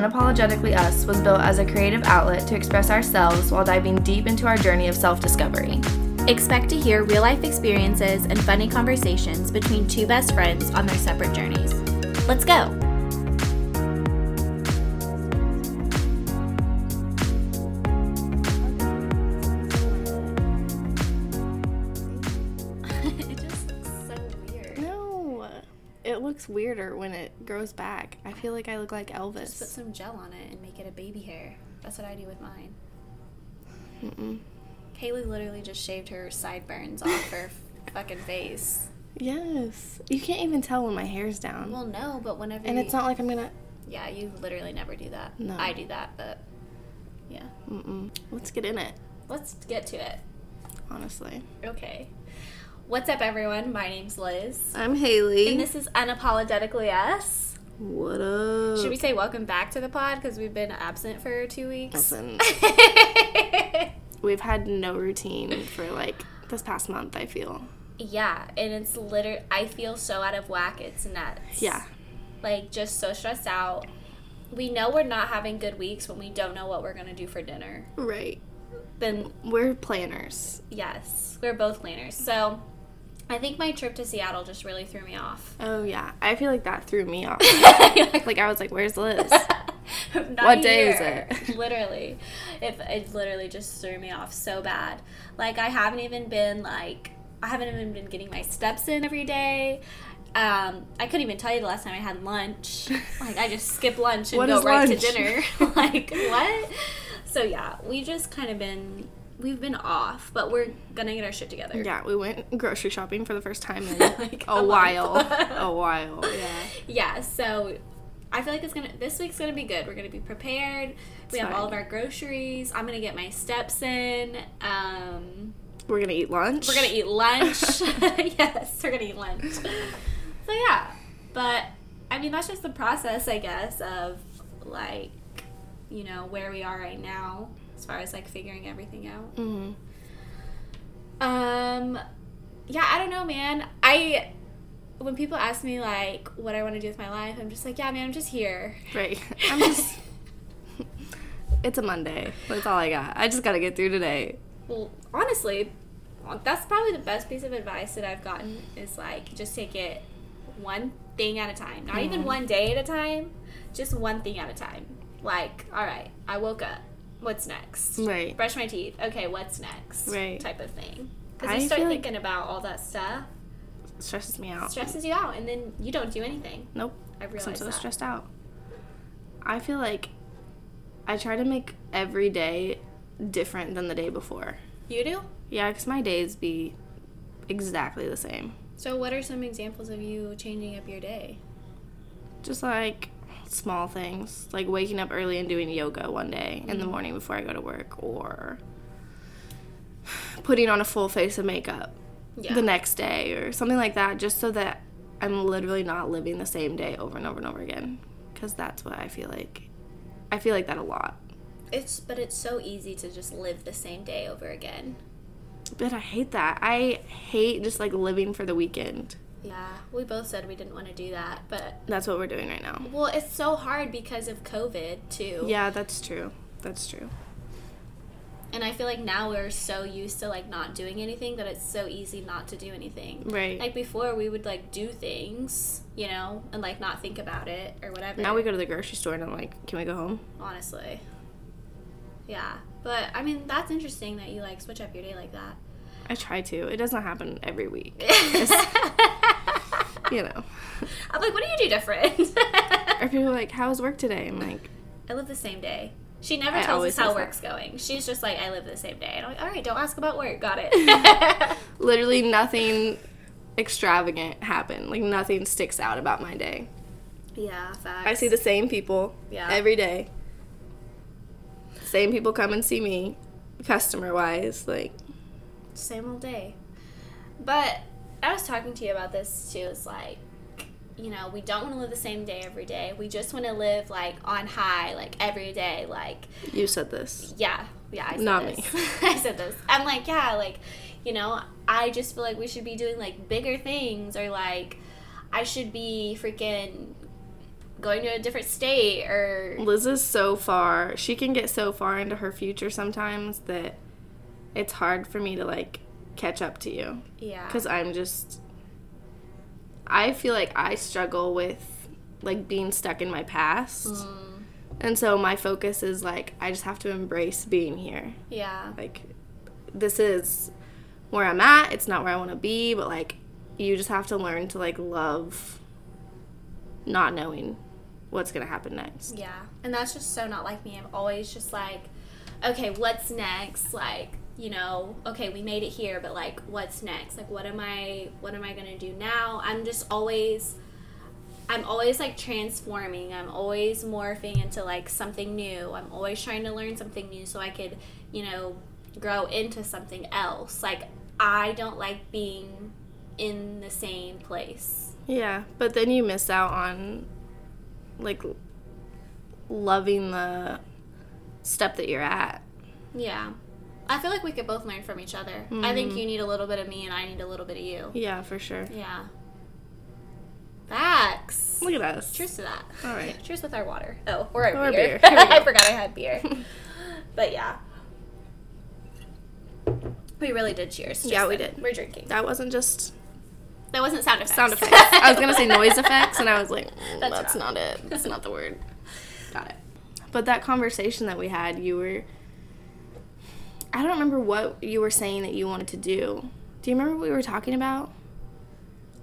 Unapologetically Us was built as a creative outlet to express ourselves while diving deep into our journey of self discovery. Expect to hear real life experiences and funny conversations between two best friends on their separate journeys. Let's go! Weirder when it grows back. I feel like I look like Elvis. Just put some gel on it and make it a baby hair. That's what I do with mine. Mm-mm. Kaylee literally just shaved her sideburns off her fucking face. Yes, you can't even tell when my hair's down. Well, no, but whenever and you- it's not like I'm gonna. Yeah, you literally never do that. No. I do that, but yeah. Mm-mm. Let's get in it. Let's get to it. Honestly, Okay. What's up, everyone? My name's Liz. I'm Haley. And this is Unapologetically Us. what up? Should we say welcome back to the pod because we've been absent for two weeks? Listen, we've had no routine for like this past month. I feel. yeah, and it's literally, I feel so out of whack, it's nuts. Yeah. Like, just so stressed out. We know we're not having good weeks when we don't know what we're going to do for dinner. Right. Then We're planners. Yes, we're both planners. So I think my trip to Seattle just really threw me off. Oh yeah, I feel like that threw me off. like, like I was like, "Where's Liz?" What day is it? literally, it, it literally just threw me off so bad. Like I haven't even been like I haven't even been getting my steps in every day. Um, I couldn't even tell you the last time I had lunch. Like I just skip lunch and go right lunch? to dinner. like what? So yeah, we just kind of been we've been off, but we're gonna get our shit together. Yeah, we went grocery shopping for the first time in Like a, a while. a while. Yeah. yeah so i feel like it's gonna this week's gonna be good we're gonna be prepared we have all of our groceries i'm gonna get my steps in um We're gonna eat lunch. we're gonna eat lunch yes we're gonna eat lunch so yeah but i mean that's just the process i guess of like you know where we are right now as far as like figuring everything out hmm um, yeah, I don't know, man. I when people ask me like what I want to do with my life, I'm just like, yeah, man, I'm just here. Right. I'm just. it's a Monday. That's all I got. I just gotta get through today. Well, honestly, that's probably the best piece of advice that I've gotten is like just take it one thing at a time. Not even Mhm. one day at a time, just one thing at a time. Like, all right, I woke up. What's next? Right. Brush my teeth. Okay, what's next? Right. Type of thing. Because I you start feel like- thinking about all that stuff, stresses me out. stresses you out, and then you don't do anything. Nope. I 'cause realized I'm so that. stressed out. I feel like I try to make every day different than the day before. You do? Yeah, because my days be exactly the same. So, what are some examples of you changing up your day? Just like small things, like waking up early and doing yoga one day in the mm-hmm. morning before I go to work, or putting on a full face of makeup Yeah. the next day, or something like that, just so that I'm literally not living the same day over and over and over again. Because that's what I feel like. I feel like that a lot. It's but it's so easy to just live the same day over again. But I hate that. I hate just like living for the weekend. Yeah, we both said we didn't want to do that, but That's what we're doing right now. well, it's so hard because of COVID too. Yeah, that's true. That's true. And I feel like now we're so used to like not doing anything that it's so easy not to do anything. Right. Like before we would like do things, you know, and like not think about it or whatever. now we go to the grocery store and I'm like, can we go home? honestly. Yeah. But I mean, that's interesting that you like switch up your day like that. I try to. It doesn't happen every week. you know. I'm like, what do you do different? Or people are like, how was work today? I'm like, I live the same day. She never I tells us how says that. work's going. She's just like, I live the same day. And I'm like, all right, don't ask about work. Got it. literally nothing extravagant happened. Like nothing sticks out about my day. yeah, facts. I see the same people Yeah. every day. Same people come and see me, customer wise. Like, same old day. But I was talking to you about this too. It's like, you know, we don't want to live the same day every day. We just want to live like on high, like every day. Like, you said this. yeah, yeah, I said Not this. me. I said this. I'm like, yeah, like, you know, I just feel like we should be doing like bigger things or like I should be freaking going to a different state or Liz is so far. She can get so far into her future sometimes that it's hard for me to like catch up to you yeah. because I'm just. I feel like I struggle with like being stuck in my past. Mm. And so my focus is like I just have to embrace being here. Yeah. Like this is where I'm at. It's not where I want to be, but like you just have to learn to like love not knowing what's going to happen next. Yeah. And that's just so not like me. I'm always just like, okay, what's next? Like, you know, okay, we made it here, but like what's next? Like what am I what am I going to do now? I'm just always I'm always like transforming. I'm always morphing into like something new. I'm always trying to learn something new so I could, you know, grow into something else. Like I don't like being in the same place. Yeah, but then you miss out on like loving the step that you're at. Yeah. I feel like we could both learn from each other. I think you need a little bit of me and I need a little bit of you. Yeah, for sure. Yeah. Facts. Look at us. Cheers to that. All right. Cheers with our water. Oh, or our Or beer. beer. I forgot I had beer. but yeah. We really did cheers. Yeah, we did. We're drinking. That wasn't just That wasn't sound effects. sound effects. I was going to say noise effects and I was like, mm, That's that's, not it. That's not the word. Got it. But that conversation that we had, you were I don't remember what you were saying that you wanted to do. Do you remember what we were talking about?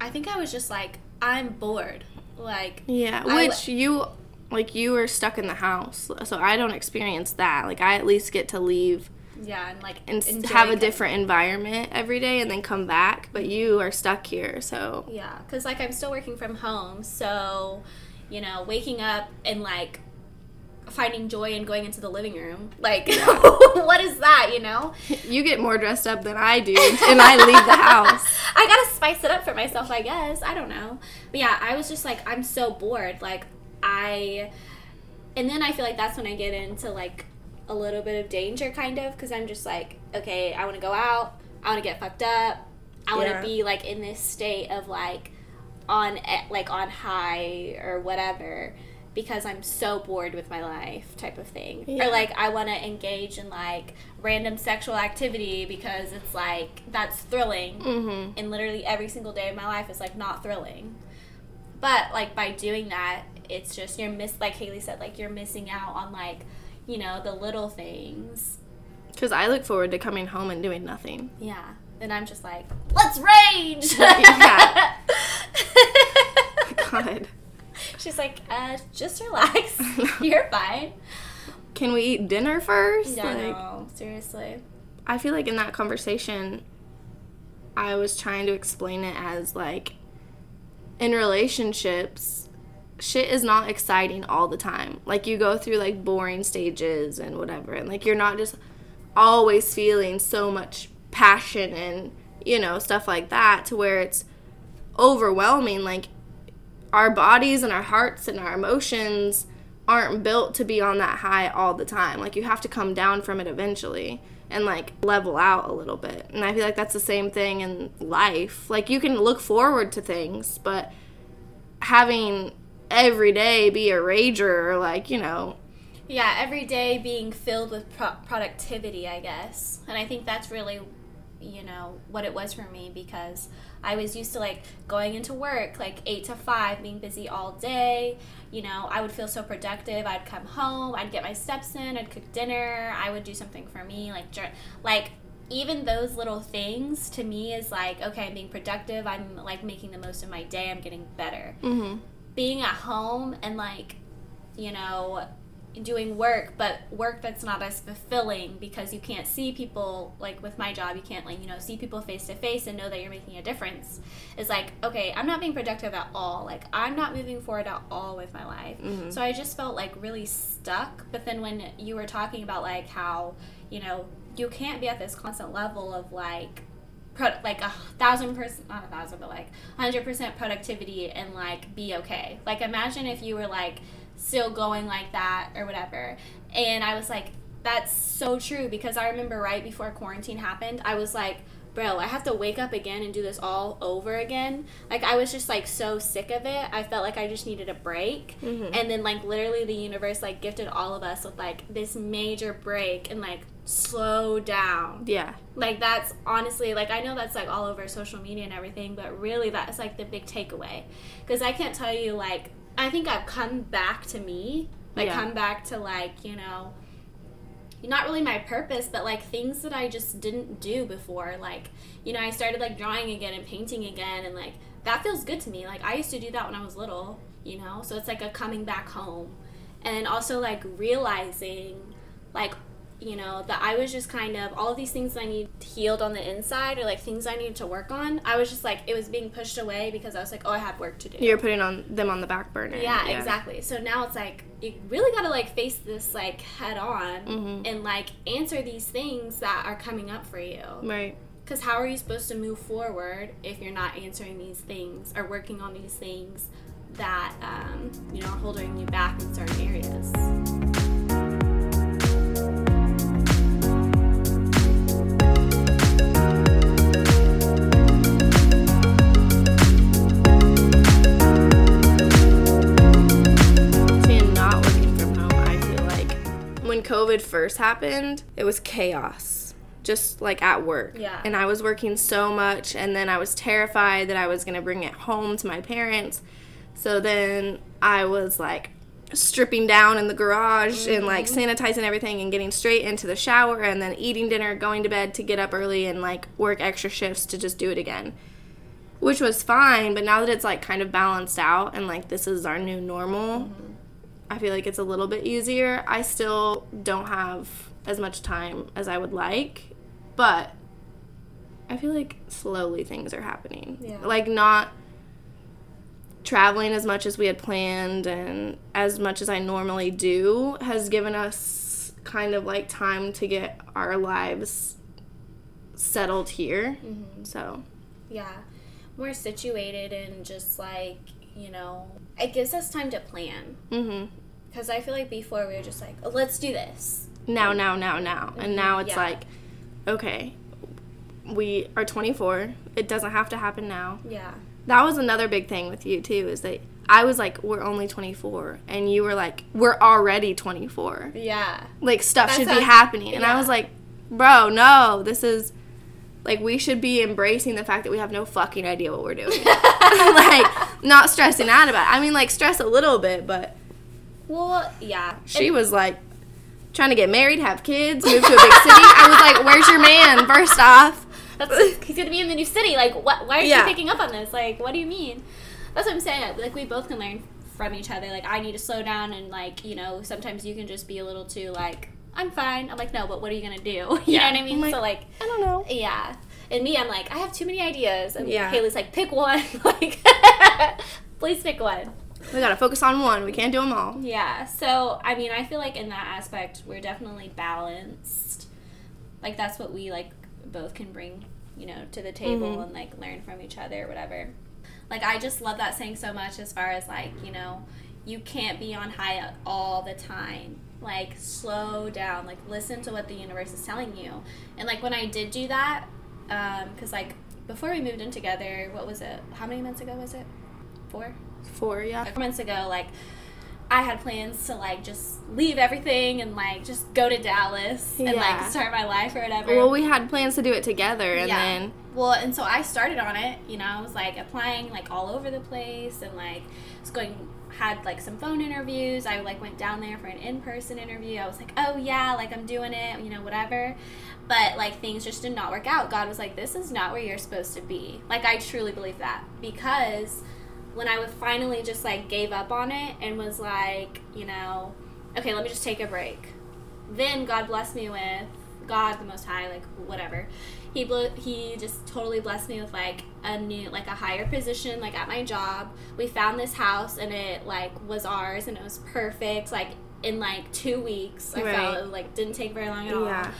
I think I was just like, I'm bored. Like, Yeah, I which you like you were stuck in the house, so I don't experience that. Like I at least get to leave yeah, and like and have a it. different environment every day, and then come back. But you are stuck here, so Yeah, because like I'm still working from home, so you know, waking up and like finding joy in going into the living room, like what is that? You know, you get more dressed up than I do, and I leave the house. I gotta spice it up for myself, I guess. I don't know, but yeah, I was just like, I'm so bored. Like I, and then I feel like that's when I get into like a little bit of danger, kind of, because I'm just like, okay, I want to go out, I want to get fucked up, I want to Yeah. be like in this state of like on e- like on high or whatever because I'm so bored with my life type of thing. Yeah. Or like I want to engage in like random sexual activity because it's like that's thrilling hmm and literally every single day of my life is like not thrilling. But like by doing that, it's just you're miss like Haley said, like you're missing out on like, you know, the little things. Because I look forward to coming home and doing nothing. Yeah. And I'm just like, let's rage. Yeah. God, She's like, uh, just relax. You're fine. can we eat dinner first? Yeah, Like, no, seriously. I feel like in that conversation, I was trying to explain it as like in relationships, shit is not exciting all the time. Like you go through like boring stages and whatever, and like you're not just always feeling so much passion and you know stuff like that to where it's overwhelming. Like our bodies and our hearts and our emotions aren't built to be on that high all the time. Like you have to come down from it eventually and like level out a little bit. And I feel like that's the same thing in life. Like you can look forward to things, but having every day be a rager or like, you know, Yeah, every day being filled with pro- productivity, I guess. And I think that's really, you know, what it was for me because I was used to like going into work like 8 to 5, being busy all day. You know, I would feel so productive. I'd come home, I'd get my steps in, I'd cook dinner, I would do something for me like like even those little things to me is like okay, I'm being productive. I'm like making the most of my day. I'm getting better mhm. being at home and like you know doing work but work that's not as fulfilling because you can't see people like with my job you can't like you know see people face to face and know that you're making a difference. Is like okay i'm not being productive at all. Like i'm not moving forward at all with my life. Mm-hmm. So i just felt like really stuck. But then when you were talking about like how you know you can't be at this constant level of like pro- like a thousand percent not a thousand but like 100% productivity and like be okay. Like imagine if you were like still going like that or whatever and i was like that's so true because i remember right before quarantine happened i was like bro, I have to wake up again and do this all over again. Like I was just like so sick of it. I felt like I just needed a break. Mm-hmm. And then like literally the universe like gifted all of us with like this major break and like slow down. Yeah. Like that's honestly like I know that's like all over social media and everything, but really that's like the big takeaway. Cuz I can't tell you like I think I've come back to me. Like Yeah. come back to like, you know, not really my purpose, but like things that I just didn't do before. Like, you know, I started like drawing again and painting again, and like that feels good to me. Like, I used to do that when I was little, you know? So it's like a coming back home. And also like realizing, like, you know, that I was just kind of all of these things I need healed on the inside or like things I needed to work on. I was just like, it was being pushed away because I was like, oh, I have work to do. You're putting on them on the back burner. Yeah, exactly. So now it's like you really got to like face this like head on Mhm. and like answer these things that are coming up for you. Right. Because how are you supposed to move forward if you're not answering these things or working on these things that um, you know are holding you back in certain areas? COVID first happened, it was chaos, just like at work. Yeah. And I was working so much, and then I was terrified that I was going to bring it home to my parents. So then I was like stripping down in the garage and like mm-hmm. sanitizing everything and getting straight into the shower and then eating dinner, going to bed to get up early and like work extra shifts to just do it again which was fine but now that it's like kind of balanced out and like this is our new normal mm-hmm. I feel like it's a little bit easier. I still don't have as much time as i would like but i feel like slowly things are happening. Yeah. like not traveling as much as we had planned and as much as i normally do has given us kind of like time to get our lives settled here. Mm-hmm. So. Yeah, more situated and just like you know, it gives us time to plan. hmm Because I feel like before we were just like, oh, let's do this. now, now, now, now. And now it's Yeah. like, okay, we are 24. It doesn't have to happen now. Yeah. That was another big thing with you, too, is that I was like, we're only 24. And you were like, we're already 24. Yeah. Like, stuff That's should be happening. And I was like, bro, no, this is. Like, we should be embracing the fact that we have no fucking idea what we're doing. like, not stressing out about it. I mean, like, stress a little bit, but Well, yeah. she was like trying to get married, have kids, move to a big city. I was like, "Where's your man?" First off, That's, he's gonna be in the new city. Like, what? Why aren't Yeah. you picking up on this? Like, what do you mean? That's what I'm saying. Like, we both can learn from each other. Like, I need to slow down, and like, you know, sometimes you can just be a little too like, I'm fine. I'm like, no, but what are you gonna do? you Yeah. know what I mean? Like- so like, I don't know. yeah. And me, I'm like, I have too many ideas. And Yeah. Haley's like, pick one. like, please pick one. We gotta focus on one. We can't do them all. Yeah. So, I mean, I feel like in that aspect, we're definitely balanced. Like that's what we like both can bring, you know, to the table Mhm. and like learn from each other or whatever. Like I just love that saying so much as far as like, you know, you can't be on high all the time. Like slow down, like listen to what the universe is telling you. And like when I did do that, um cuz like before we moved in together, what was it? How many months ago was it? 4? Four, yeah. like months ago, like I had plans to like just leave everything and like just go to Dallas and like start my life or whatever. Well, we had plans to do it together, and Yeah. then well, and so I started on it. You know, I was like applying like all over the place and like was going had like some phone interviews. I like went down there for an in person interview. I was like, oh yeah, like I'm doing it. You know, whatever. But like things just did not work out. God was like, this is not where you're supposed to be. Like I truly believe that because when I finally just like gave up on it and was like, you know, okay, let me just take a break. Then God blessed me with God the Most High, like whatever. He he just totally blessed me with like a new like a higher position like at my job. We found this house and it like was ours and it was perfect. Like in like two weeks, I Right. felt it like didn't take very long at all. yeah,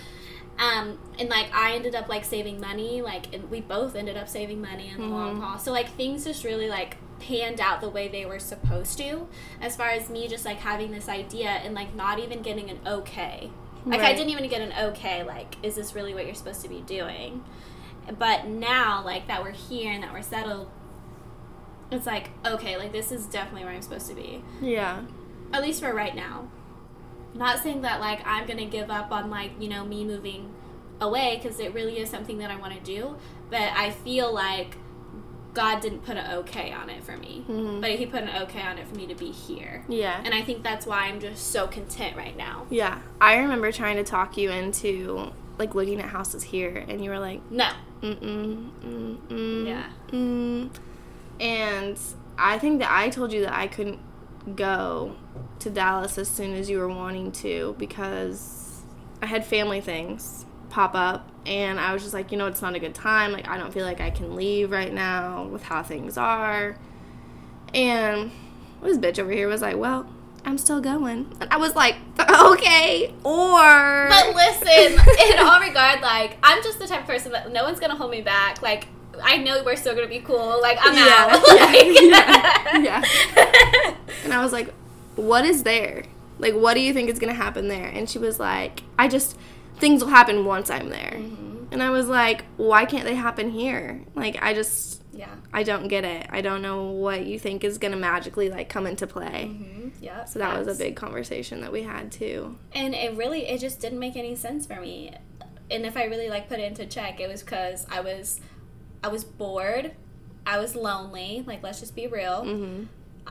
Um, and like I ended up like saving money, like and we both ended up saving money in the long Mhm. haul. So like things just really like panned out the way they were supposed to. As far as me just like having this idea and like not even getting an okay. Like I didn't even get an okay. Like, is this really what you're supposed to be doing? But now, like that we're here and that we're settled, it's like okay, like this is definitely where I'm supposed to be. Yeah. At least for right now. Not saying that like I'm gonna give up on like you know me moving away because it really is something that I want to do, but I feel like God didn't put an okay on it for me, Mhm. but He put an okay on it for me to be here. Yeah. And I think that's why I'm just so content right now. Yeah. I remember trying to talk you into like looking at houses here, and you were like, No. mm mm mm mm. Yeah. Mm. And I think that I told you that I couldn't go to Dallas as soon as you were wanting to because I had family things pop up and I was just like, you know, it's not a good time. Like I don't feel like I can leave right now with how things are. And this bitch over here was like, well, I'm still going. And I was like, okay. Or But listen, in all regard, like I'm just the type of person that no one's gonna hold me back. Like I know we're still gonna be cool. Like I'm Yeah, out. yeah, Like- yeah, And I was like, what is there? Like, what do you think is to happen there? And she was like, I just, things will happen once I'm there. Mm-hmm. And I was like, why can't they happen here? Like, I just, yeah. I don't get it. I don't know what you think is going to magically, like, come into play. Mm-hmm. Yeah. So that was a big conversation that we had, too. and it really it just didn't make any sense for me and if i really like put it into check it was because i was i was bored i was lonely like let's just be real hmm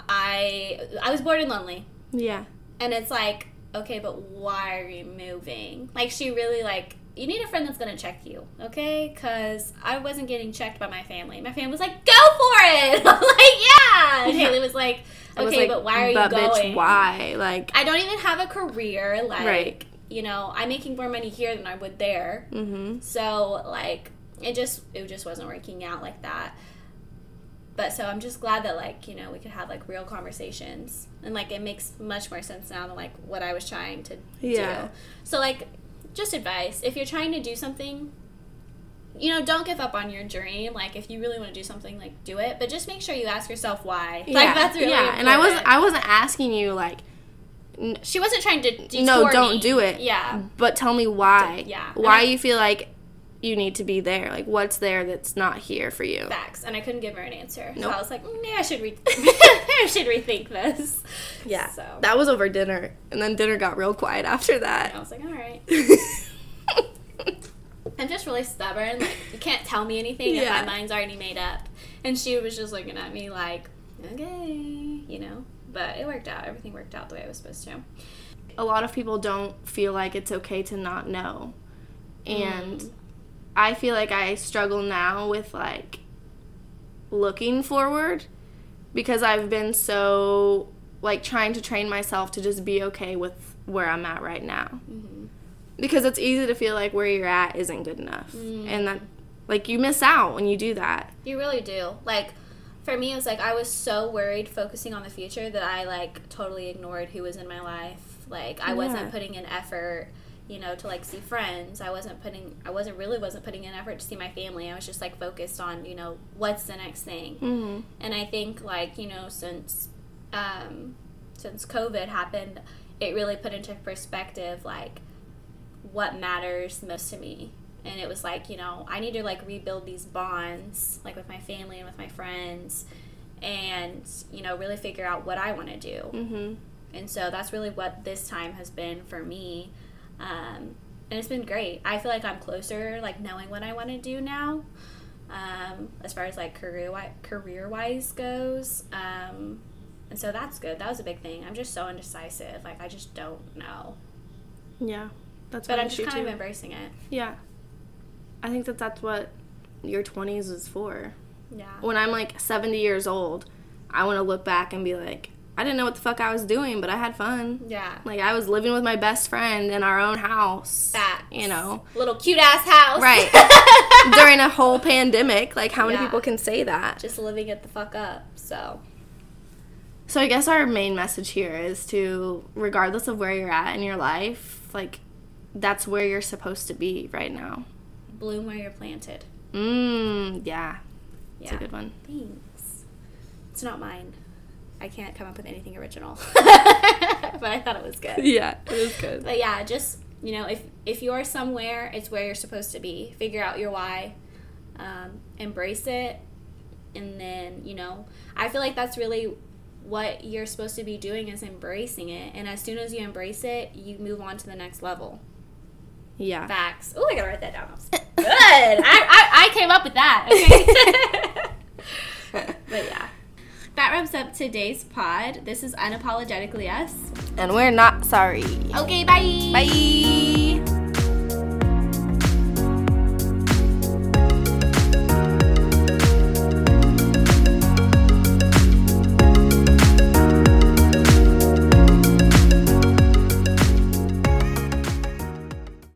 i i was bored and lonely Yeah. and it's like okay but why are you moving like she really like you need a friend that's gonna check you okay because i wasn't getting checked by my family my family was like go for it i'm like yeah and haley was like I was okay like, but why are you but going bitch, why? Like, I don't even have a career. Like, Right. you know, I'm making more money here than I would there. hmm So, like, it just it just wasn't working out like that. But so I'm just glad that like you know we could have like real conversations and like it makes much more sense now than like what I was trying to Yeah. do. So like, just advice: if you're trying to do something, you know, don't give up on your dream. Like, if you really want to do something, like do it. But just make sure you ask yourself why. Yeah. Like that's really yeah. And I wasn't. I wasn't asking you, like, She wasn't trying to no, don't me. do it. Yeah. But tell me why. Yeah. Why I- you feel like you need to be there? Like, what's there that's not here for you? Facts. And I couldn't give her an answer. So I was like, mm, maybe I should re- I should rethink this. Yeah. So That was over dinner, and then dinner got real quiet after that. I was like, all right. I'm just really stubborn. Like you can't tell me anything if my mind's already made up. And she was just looking at me like, okay, you know. But it worked out. Everything worked out the way it was supposed to. A lot of people don't feel like it's okay to not know, and Mm. I feel like I struggle now with like looking forward because I've been so like trying to train myself to just be okay with where I'm at right now. Mm-hmm. Because it's easy to feel like where you're at isn't good enough. Mm. And that like you miss out when you do that. You really do. Like for me, it was like I was so worried focusing on the future that I like totally ignored who was in my life. Like I Yeah. wasn't putting in effort, you know, to like see friends. I wasn't putting. I wasn't really wasn't putting in effort to see my family. I was just like focused on you know what's the next thing. Mhm. And I think like you know since um, since COVID happened, it really put into perspective like what matters most to me. And it was like you know I need to like rebuild these bonds like with my family and with my friends, and you know really figure out what I want to do. Mhm. And so that's really what this time has been for me. Um, and it's been great. I feel like I'm closer, like knowing what I want to do now. Um, as far as like career career wise goes. Um, and so that's good. That was a big thing. I'm just so indecisive. Like I just don't know. Yeah. That's But what I'm just kind of embracing it. Yeah. I think that that's what your 20s is for. Yeah. When I'm like 70 years old, I want to look back and be like, I didn't know what the fuck I was doing, but I had fun. Yeah. Like I was living with my best friend in our own house. Facts. You know. Little cute ass house. Right. During a whole pandemic, like how many Yeah. people can say that? just living it the fuck up. So So I guess our main message here is to regardless of where you're at in your life, like that's where you're supposed to be right now. bloom where you're planted. Mmm, yeah. It's Yeah. a good one. Thanks. It's not mine. I can't come up with anything original. but I thought it was good. Yeah, it is good. But yeah, just you know, if if you're somewhere, it's where you're supposed to be. Figure out your why. um, embrace it, and then you know, I feel like that's really what you're supposed to be doing is embracing it, and as soon as you embrace it, you move on to the next level. Yeah. Facts. Oh, I gotta write that down. Good. I, I, I came up with that. Okay. but yeah. That wraps up today's pod. This is unapologetically us. And we're not sorry. Okay, bye. Bye.